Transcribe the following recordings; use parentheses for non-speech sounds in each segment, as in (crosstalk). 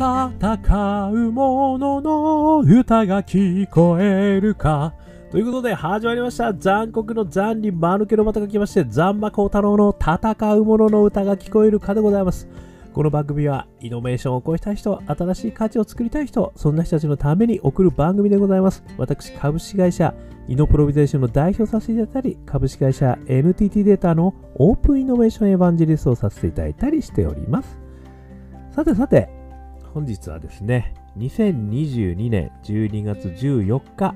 戦う者のの歌が聞こえるか。ということで始まりました。残酷の残に間抜けのまたが来まして、残馬高太郎の戦う者のの歌が聞こえるかでございます。この番組はイノベーションを起こしたい人、新しい価値を作りたい人、そんな人たちのために送る番組でございます。私、株式会社イノプロビゼーションの代表させていただいたり、株式会社 NTT データのオープンイノベーションエヴァンジェリストをさせていただいたりしております。さてさて、本日はですね、2022年12月14日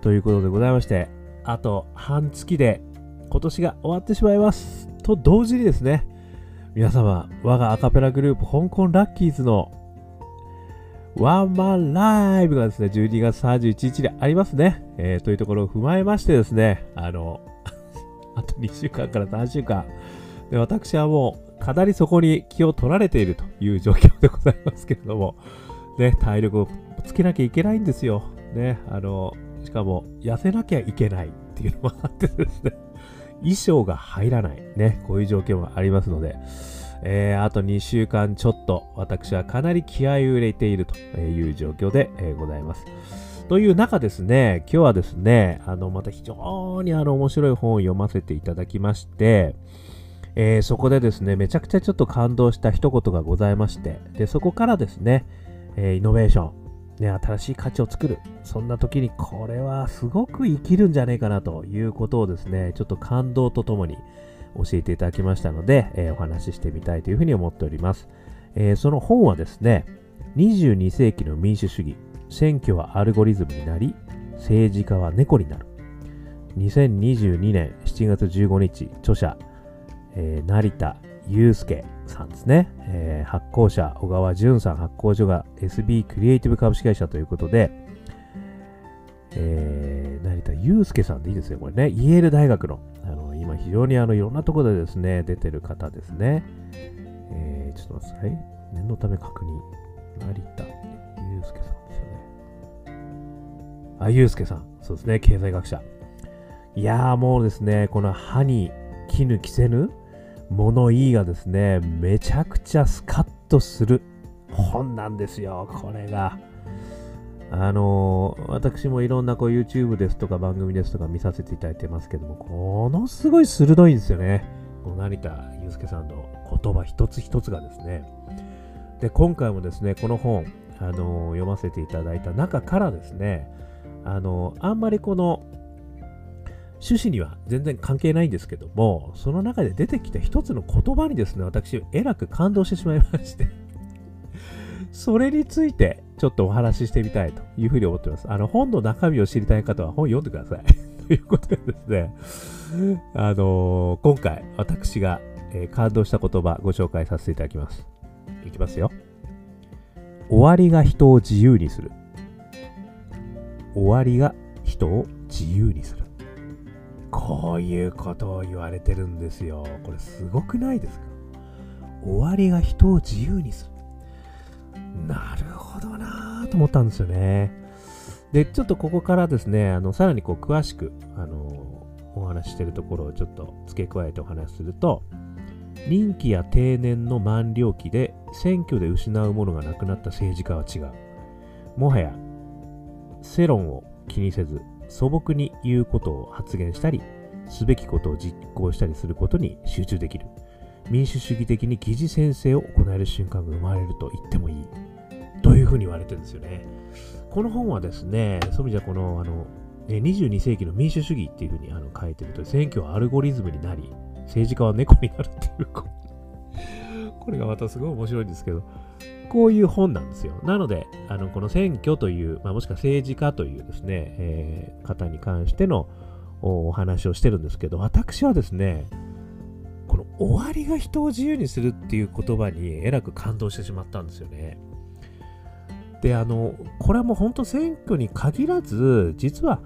ということでございまして、あと半月で今年が終わってしまいます。と同時にですね、皆様、我がアカペラグループ、香港ラッキーズのワンマンライブがですね、12月31日でありますね。えー、というところを踏まえましてですね、あの、(laughs) あと2週間から3週間、で私はもうかなりそこに気を取られているという状況でございますけれども、ね、体力をつけなきゃいけないんですよ。ね、あの、しかも痩せなきゃいけないっていうのもあってですね、衣装が入らない、ね、こういう状況もありますので、えー、あと2週間ちょっと私はかなり気合を入れているという状況で、えー、ございます。という中ですね、今日はですね、あの、また非常にあの面白い本を読ませていただきまして、えー、そこでですね、めちゃくちゃちょっと感動した一言がございまして、で、そこからですね、えー、イノベーション、ね、新しい価値を作る。そんな時にこれはすごく生きるんじゃねえかなということをですね、ちょっと感動とともに教えていただきましたので、えー、お話ししてみたいというふうに思っております。え、その本はですね、22世紀の民主主義、選挙はアルゴリズムになり、政治家は猫になる。2022年7月15日、著者、えー、成田祐介さんですね、えー、発行者小川淳さん発行所が SB クリエイティブ株式会社ということで、えー、成田祐介さんでいいですよ、これね。イェール大学の、あの今非常にあのいろんなところでですね、出てる方ですね。えー、ちょっと待ってください。念のため確認。成田祐介さんですよね。あ、祐介さん。そうですね、経済学者。いやーもうですね、この歯に絹着せぬ物言いがですね、めちゃくちゃスカッとする本なんですよ、これが。あのー、私もいろんなこう YouTube ですとか番組ですとか見させていただいてますけども、このすごい鋭いんですよね。この成田祐介さんの言葉一つ一つがですね。で、今回もですね、この本、あのー、読ませていただいた中からですね、あのー、あんまりこの趣旨には全然関係ないんですけども、その中で出てきた一つの言葉にですね、私、えらく感動してしまいましてそれについてちょっとお話ししてみたいというふうに思ってます。あの、本の中身を知りたい方は本読んでください (laughs) ということでですね、あのー、今回私が、えー、感動した言葉ご紹介させていただきます。いきますよ。終わりが人を自由にする。終わりが人を自由にする。こういうことを言われてるんですよ。これすごくないですか？終わりが人を自由にする。なるほどなぁと思ったんですよね。で、ちょっとここからですね、あの、さらにこう詳しく、あの、お話ししてるところをちょっと付け加えてお話しすると、任期や定年の満了期で選挙で失うものがなくなった政治家は違う。もはや、世論を気にせず、素朴に言うことを発言したり、すべきことを実行したりすることに集中できる。民主主義的に疑似先生を行える瞬間が生まれると言ってもいい。というふうに言われてるんですよね。この本はですね、そういう意味じゃこの、あの、22世紀の民主主義っていうふうにあの書いてると、選挙はアルゴリズムになり、政治家は猫になるっていう、これがまたすごい面白いんですけど、こういう本なんですよ。なので、あのこの選挙という、まあ、もしくは政治家というですね、えー、方に関してのお話をしてるんですけど、私はですね、この終わりが人を自由にするっていう言葉にえらく感動してしまったんですよね。で、あの、これはもう本当選挙に限らず、実はやっ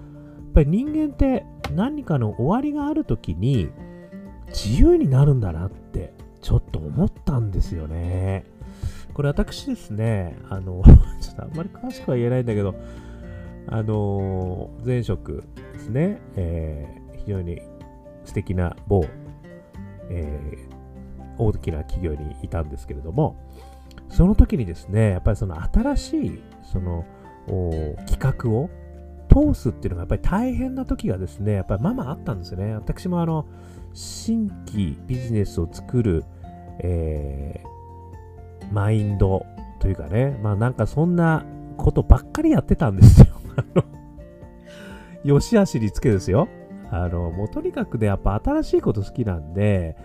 ぱり人間って何かの終わりがある時に自由になるんだなってちょっと思ったんですよね。これ私ですね、あの、(laughs) ちょっとあんまり詳しくは言えないんだけど、あの、前職ですね、えー、非常に素敵な某、えー、大きな企業にいたんですけれども、その時にですね、やっぱりその新しい、その、企画を通すっていうのがやっぱり大変な時がですね、やっぱりままあったんですよね。私もあの、新規ビジネスを作る、えー、マインドというかね、まあなんかそんなことばっかりやってたんですよ。(laughs) あの、よしあしにつけですよ。あの、もうとにかくね、やっぱ新しいこと好きなんで、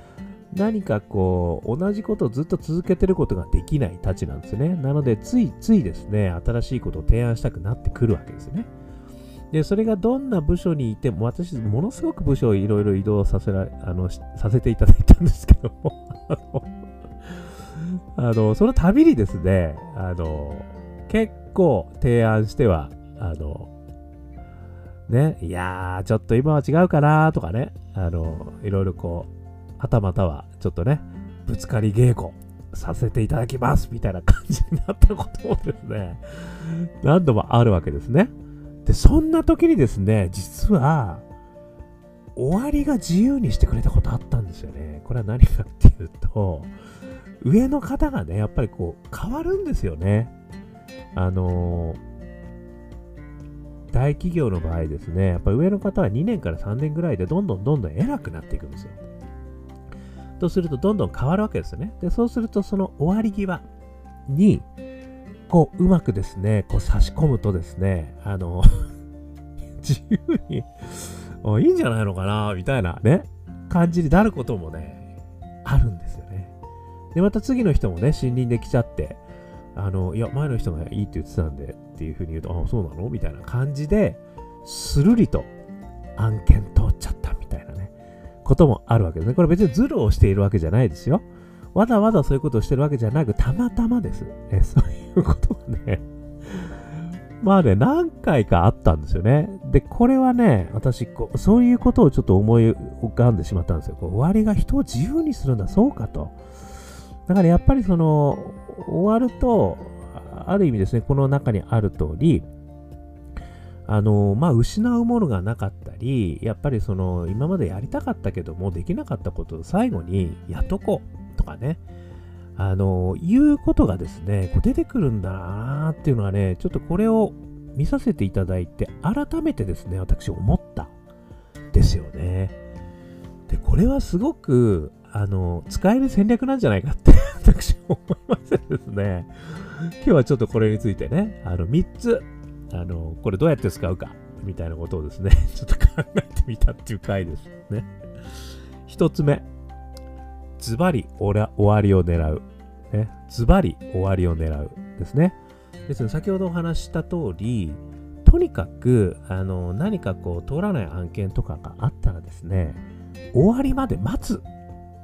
何かこう、同じことをずっと続けてることができないたちなんですね。なので、ついついですね、新しいことを提案したくなってくるわけですね。で、それがどんな部署にいても、私、ものすごく部署をいろいろ移動させらあのさせていただいたんですけども、(laughs) あの、その度にですね、あの、結構提案しては、あの、ね、いやー、ちょっと今は違うかなとかね、あの、いろいろこう、はたまたは、ちょっとね、ぶつかり稽古させていただきますみたいな感じになったこともですね、何度もあるわけですね。で、そんな時にですね、実は、終わりが自由にしてくれたことあったんですよね。これは何かっていうと、上の方がね、やっぱりこう、変わるんですよね。あのー大企業の場合ですね、やっぱり上の方は2年から3年ぐらいでどんどんどんどん偉くなっていくんですよ。とするとどんどん変わるわけですよね。で、そうするとその終わり際に、こう、うまくですね、こう差し込むとですね、あの (laughs) 自由にいいんじゃないのかな、みたいなね、感じになることもね、あるんですよね。で、また次の人もね、森林で来ちゃって、あの、いや、前の人がいいって言ってたんでっていうふうに言うと、あ、そうなの？みたいな感じで、スルリと案件通っちゃったみたいなね、こともあるわけですね。これ別にズルをしているわけじゃないですよ。わざわざそういうことをしてるわけじゃなく、たまたまです。えそういうことがね、(laughs) まあね、何回かあったんですよね。で、これはね、私こう、そういうことをちょっと思い浮かんでしまったんですよ。こう終わりが人を自由にするんだ、そうかと。だからやっぱりその、終わると、ある意味ですね、この中にある通り、あの、まあ、失うものがなかったり、やっぱりその、今までやりたかったけども、できなかったことを最後にやっとこうとかね、あの、いうことがですね、こう出てくるんだなっていうのはね、ちょっとこれを見させていただいて、改めてですね、私思ったですよね。で、これはすごく、あの、使える戦略なんじゃないかって (laughs) 私思いましてですね、今日はちょっとこれについてね、あの、3つ、あの、これどうやって使うか、みたいなことをですね、(laughs) ちょっと考えてみたっていう回ですね。1つ目、ズバリ終わりを狙う。ね、ズバリ終わりを狙うですね。ですので、先ほどお話した通り、とにかく、あの、何かこう、通らない案件とかがあったらですね、終わりまで待つ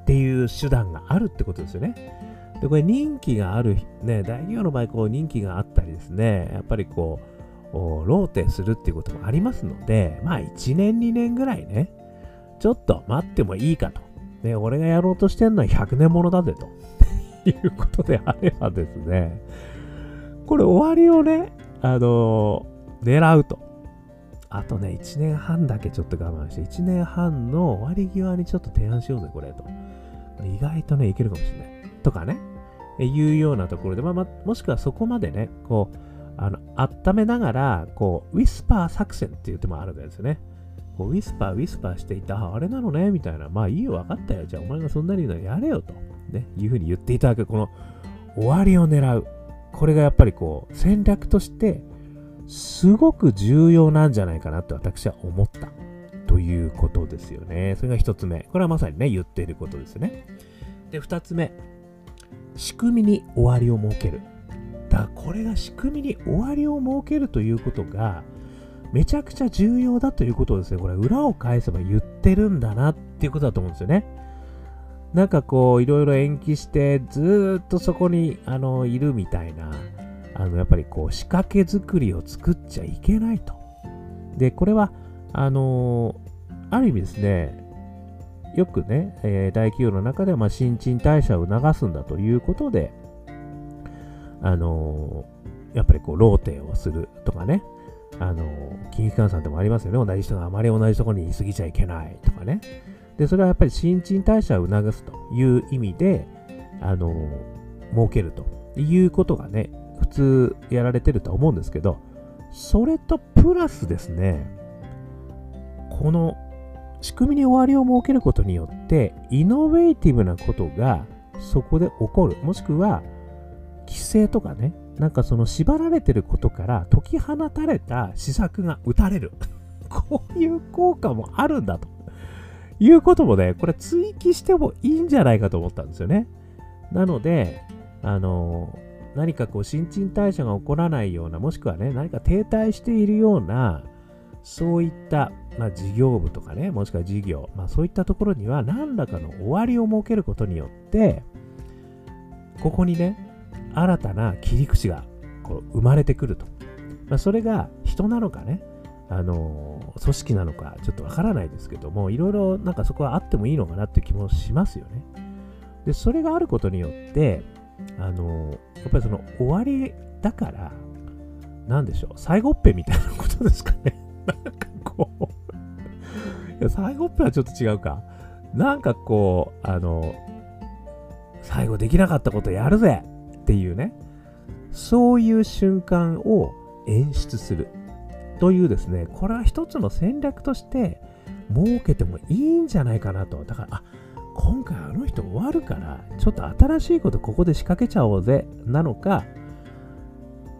っていう手段があるってことですよね。で、これ人気がある、ね、大企業の場合、こう人気があったりですね、やっぱりこう、ローテするっていうこともありますので、まあ1年2年ぐらいね、ちょっと待ってもいいかと。ね、俺がやろうとしてんのは100年ものだぜと。(laughs) いうことであればですね、これ終わりをね、あのー、狙うと。あとね、1年半だけちょっと我慢して、1年半の終わり際にちょっと提案しようぜ、これと。意外とね、いけるかもしれない。とかね、いうようなところで、まあ、まもしくはそこまでね、こう、あの、温めながら、こう、ウィスパー作戦っていう手もあるわけですよね。こうウィスパー、ウィスパーしていた、あれなのね、みたいな。まあいいよ、分かったよ。じゃあお前がそんなに言うのやれよと。ね、いうふうに言っていただく、この終わりを狙う。これがやっぱりこう、戦略として、すごく重要なんじゃないかなと私は思った。ということですよね。それが一つ目。これはまさにね、言っていることですね。で、二つ目。仕組みに終わりを設ける。だからこれが仕組みに終わりを設けるということが、めちゃくちゃ重要だということをですね、これ裏を返せば言ってるんだなっていうことだと思うんですよね。なんかこう、いろいろ延期して、ずっとそこに、あの、いるみたいな、あの、やっぱりこう、仕掛け作りを作っちゃいけないと。で、これは、あのある意味ですね、よくね、えー、大企業の中では、まあ、新陳代謝を促すんだということで、あのやっぱりこう、ローテをするとかね、あの、金融機関さんでもありますよね。同じ人があまり同じところにいすぎちゃいけないとかね。で、それはやっぱり新陳代謝を促すという意味で、あの、設けるということがね、普通やられてるとは思うんですけど、それとプラスですね、この仕組みに終わりを設けることによって、イノベーティブなことがそこで起こる。もしくは、規制とかね、なんかその縛られてることから解き放たれた施策が打たれる。(laughs) こういう効果もあるんだということもね、これ追記してもいいんじゃないかと思ったんですよね。なので、あの何かこう新陳代謝が起こらないような、もしくはね、何か停滞しているような、そういった、まあ、事業部とかね、もしくは事業、まあ、そういったところには何らかの終わりを設けることによって、ここにね、新たな切り口がこう生まれてくると。まあ、それが人なのかね、あの組織なのかちょっとわからないですけども、いろいろなんかそこはあってもいいのかなって気もしますよね。で、それがあることによって、あのやっぱりその終わりだから、なんでしょう、最後っぺみたいなことですかね。(laughs) なんかこういや、最後っぺはちょっと違うか。なんかこう、あの、最後できなかったことやるぜっていうね、そういう瞬間を演出するというですね、これは一つの戦略として設けてもいいんじゃないかなと。だから、あ、今回あの人終わるから、ちょっと新しいことここで仕掛けちゃおうぜ、なのか、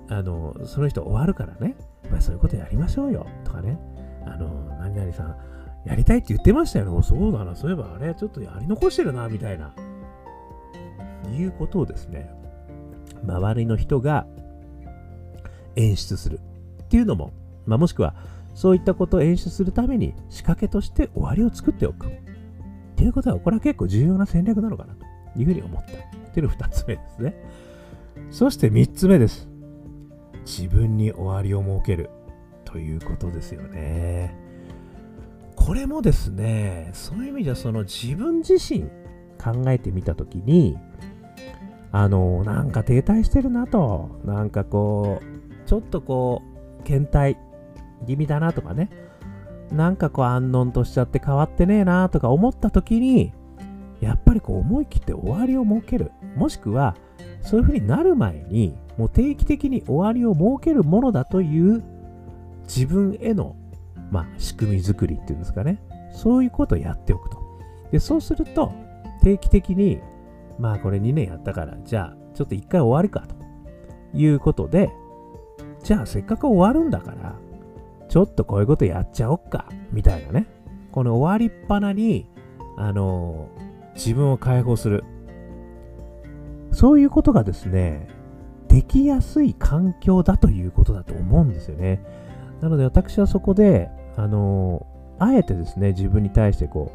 あの、その人終わるからね、やっぱりそういうことやりましょうよ、とかね、あの、何々さん、やりたいって言ってましたよね。そうだな、そういえばあれ、ちょっとやり残してるな、みたいな。いうことをですね、周りの人が演出するっていうのも、まあ、もしくはそういったことを演出するために仕掛けとして終わりを作っておく。っていうことはこれは結構重要な戦略なのかなというふうに思った。っていうの2つ目ですね。そして3つ目です。自分に終わりを設けるということですよね。これもですねそういう意味ではその自分自身考えてみたときにあの、なんか停滞してるなと、なんかこう、ちょっとこう、検体気味だなとかね、なんかこう安穏としちゃって変わってねえなとか思った時に、やっぱりこう思い切って終わりを設ける。もしくは、そういう風になる前に、もう定期的に終わりを設けるものだという自分への、まあ、仕組み作りっていうんですかね。そういうことをやっておくと。で、そうすると、定期的にまあこれ2年やったから、じゃあちょっと1回終わりかということで、じゃあせっかく終わるんだから、ちょっとこういうことやっちゃおっか、みたいなね。この終わりっぱなに、あのー、自分を解放する。そういうことがですね、できやすい環境だということだと思うんですよね。なので私はそこで、あのー、あえてですね、自分に対してこ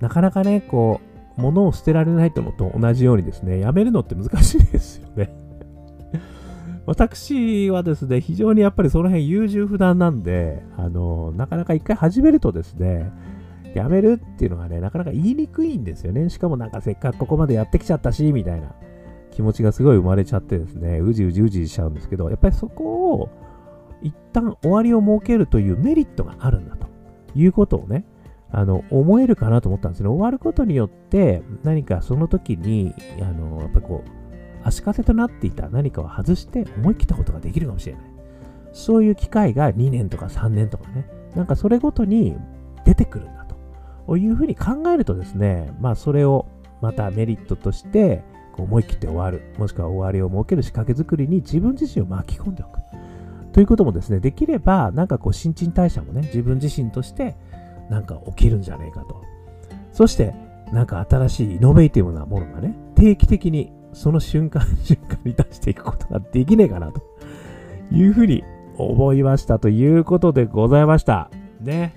う、なかなかね、こう、物を捨てられないとのと同じようにですね、やめるのって難しいですよね (laughs) 私はですね、非常にやっぱりその辺優柔不断なんで、あの、なかなか一回始めるとですね、やめるっていうのがね、なかなか言いにくいんですよね。しかもなんかせっかくここまでやってきちゃったし、みたいな気持ちがすごい生まれちゃってですね、うじうじうじしちゃうんですけど、やっぱりそこを一旦終わりを設けるというメリットがあるんだということをね、あの、思えるかなと思ったんですね。終わることによって、何かその時に、あの、やっぱこう、足かせとなっていた何かを外して思い切ったことができるかもしれない。そういう機会が2年とか3年とかね、なんかそれごとに出てくるんだというふうに考えるとですね、まあそれをまたメリットとして思い切って終わる、もしくは終わりを設ける仕掛け作りに自分自身を巻き込んでおく。ということもですね、できれば、なんかこう新陳代謝もね、自分自身としてなんか起きるんじゃねえかと。そして、なんか新しいイノベーティブなものがね、定期的にその瞬間瞬間に出していくことができねえかなというふうに思いましたということでございました。ね。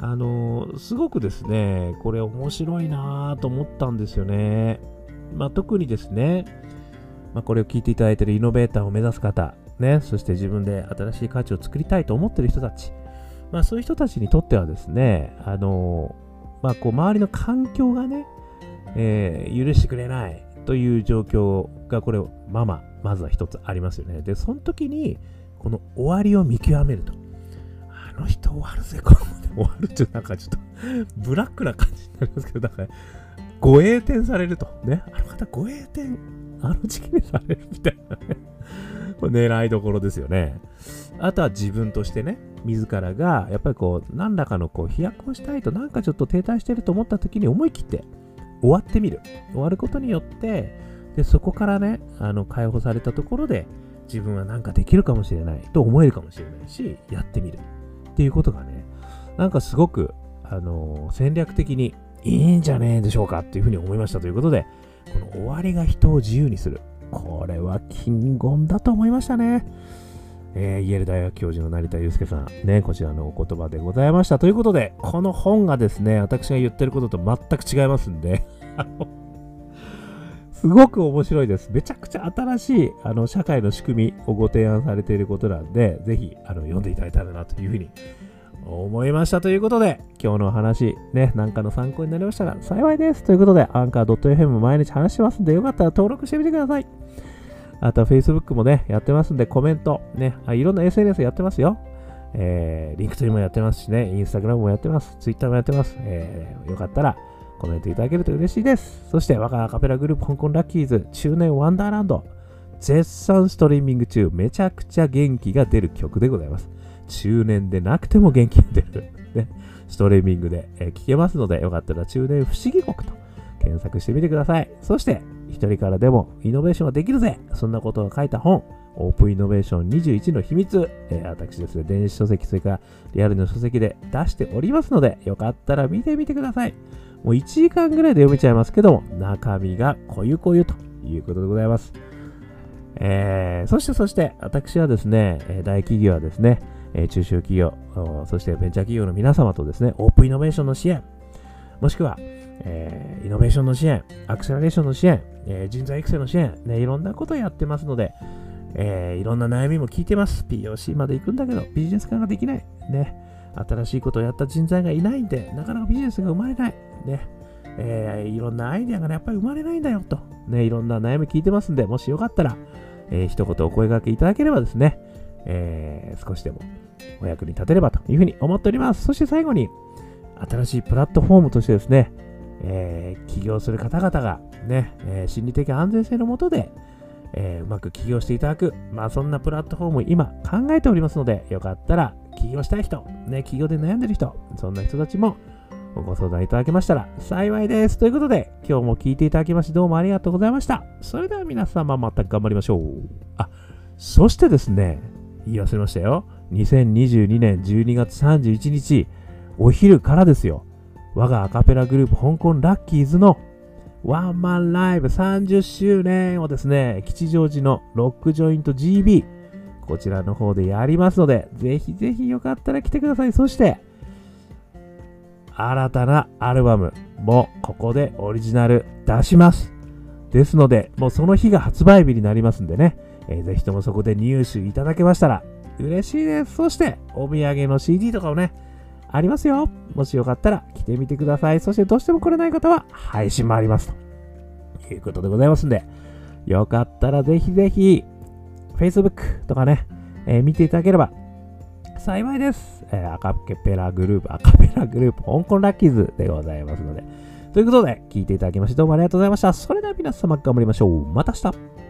あの、すごくですね、これ面白いなぁと思ったんですよね。まあ、特にですね、まあ、これを聞いていただいているイノベーターを目指す方、ね、そして自分で新しい価値を作りたいと思っている人たち、まあ、そういう人たちにとってはですね、あのまあ、こう周りの環境がね、えー、許してくれないという状況が、これ、まあまあ、まずは一つありますよね。で、その時に、この終わりを見極めると。あの人終わるぜ、ここまで終わるって、なんかちょっとブラックな感じになりますけど、だから、ご栄転されると。ね。あの方、ご栄転あの時期にされるみたいなね。これ狙いどころですよね。あとは自分としてね、自らが、やっぱりこう、何らかのこう飛躍をしたいと、なんかちょっと停滞してると思った時に思い切って終わってみる。終わることによって、で、そこからね、あの、解放されたところで、自分はなんかできるかもしれないと思えるかもしれないし、やってみる。っていうことがね、なんかすごく、あの、戦略的にいいんじゃねえでしょうかっていうふうに思いましたということで、この終わりが人を自由にする。これは金言だと思いましたね。えー、イェール大学教授の成田祐介さん、ね、こちらのお言葉でございました。ということで、この本がですね、私が言ってることと全く違いますんで、(laughs) すごく面白いです。めちゃくちゃ新しいあの社会の仕組みをご提案されていることなんで、ぜひあの読んでいただいたらなというふうに思いましたということで、今日のお話、ね、なんかの参考になりましたら幸いです。ということで、アンカー .fm 毎日話しますんで、よかったら登録してみてください。あとは Facebook もね、やってますんで、コメント、ね、あいろんな SNS やってますよ。えー、リンクトリもやってますしね、インスタグラムもやってます、ツイッターもやってます。えー、よかったらコメントいただけると嬉しいです。そして、我がアカペラグループ香港ラッキーズ中年ワンダーランド、絶賛ストリーミング中、めちゃくちゃ元気が出る曲でございます。中年でなくても元気が出る、ね、ストリーミングで、えー、聞けますので、よかったら中年不思議国と検索してみてください。そして、一人からでもイノベーションはできるぜそんなことを書いた本、オープンイノベーション21の秘密、えー、私ですね、電子書籍、それからリアルの書籍で出しておりますので、よかったら見てみてください。もう1時間ぐらいで読めちゃいますけども、中身がこゆこゆということでございます。えー、そしてそして、私はですね、大企業はですね、中小企業、そしてベンチャー企業の皆様とですね、オープンイノベーションの支援、もしくは、えー、イノベーションの支援、アクセラレーションの支援、えー、人材育成の支援、ね、いろんなことをやってますので、えー、いろんな悩みも聞いてます。POC まで行くんだけど、ビジネス化ができない。ね、新しいことをやった人材がいないんで、なかなかビジネスが生まれない。ね、えー、いろんなアイデアがね、やっぱり生まれないんだよと。ね、いろんな悩み聞いてますんで、もしよかったら、えー、一言お声掛けいただければですね、えー、少しでもお役に立てればというふうに思っております。そして最後に、新しいプラットフォームとしてですね、えー、起業する方々がね、えー、心理的安全性のもとで、えー、うまく起業していただく、まあそんなプラットフォームを今考えておりますので、よかったら起業したい人、ね、起業で悩んでる人、そんな人たちもご相談いただけましたら幸いです。ということで、今日も聞いていただきましてどうもありがとうございました。それでは皆様また頑張りましょう。あ、そしてですね、言い忘れましたよ。2022年12月31日、お昼からですよ。我がアカペラグループ香港ラッキーズのワンマンライブ30周年をですね、吉祥寺のロックジョイント GB、こちらの方でやりますので、ぜひぜひよかったら来てください。そして、新たなアルバムもここでオリジナル出します。ですので、もうその日が発売日になりますんでね、えー、ぜひともそこで入手いただけましたら嬉しいです。そして、お土産の CD とかをね、ありますよ。もしよかったら来てみてください。そしてどうしても来れない方は配信もあります。ということでございますんで、よかったらぜひぜひ、Facebook とかね、えー、見ていただければ幸いです。えー、アカペラグループ、アカペラグループ、香港ラッキーズでございますので。ということで、聞いていただきましてどうもありがとうございました。それでは皆様頑張りましょう。また明日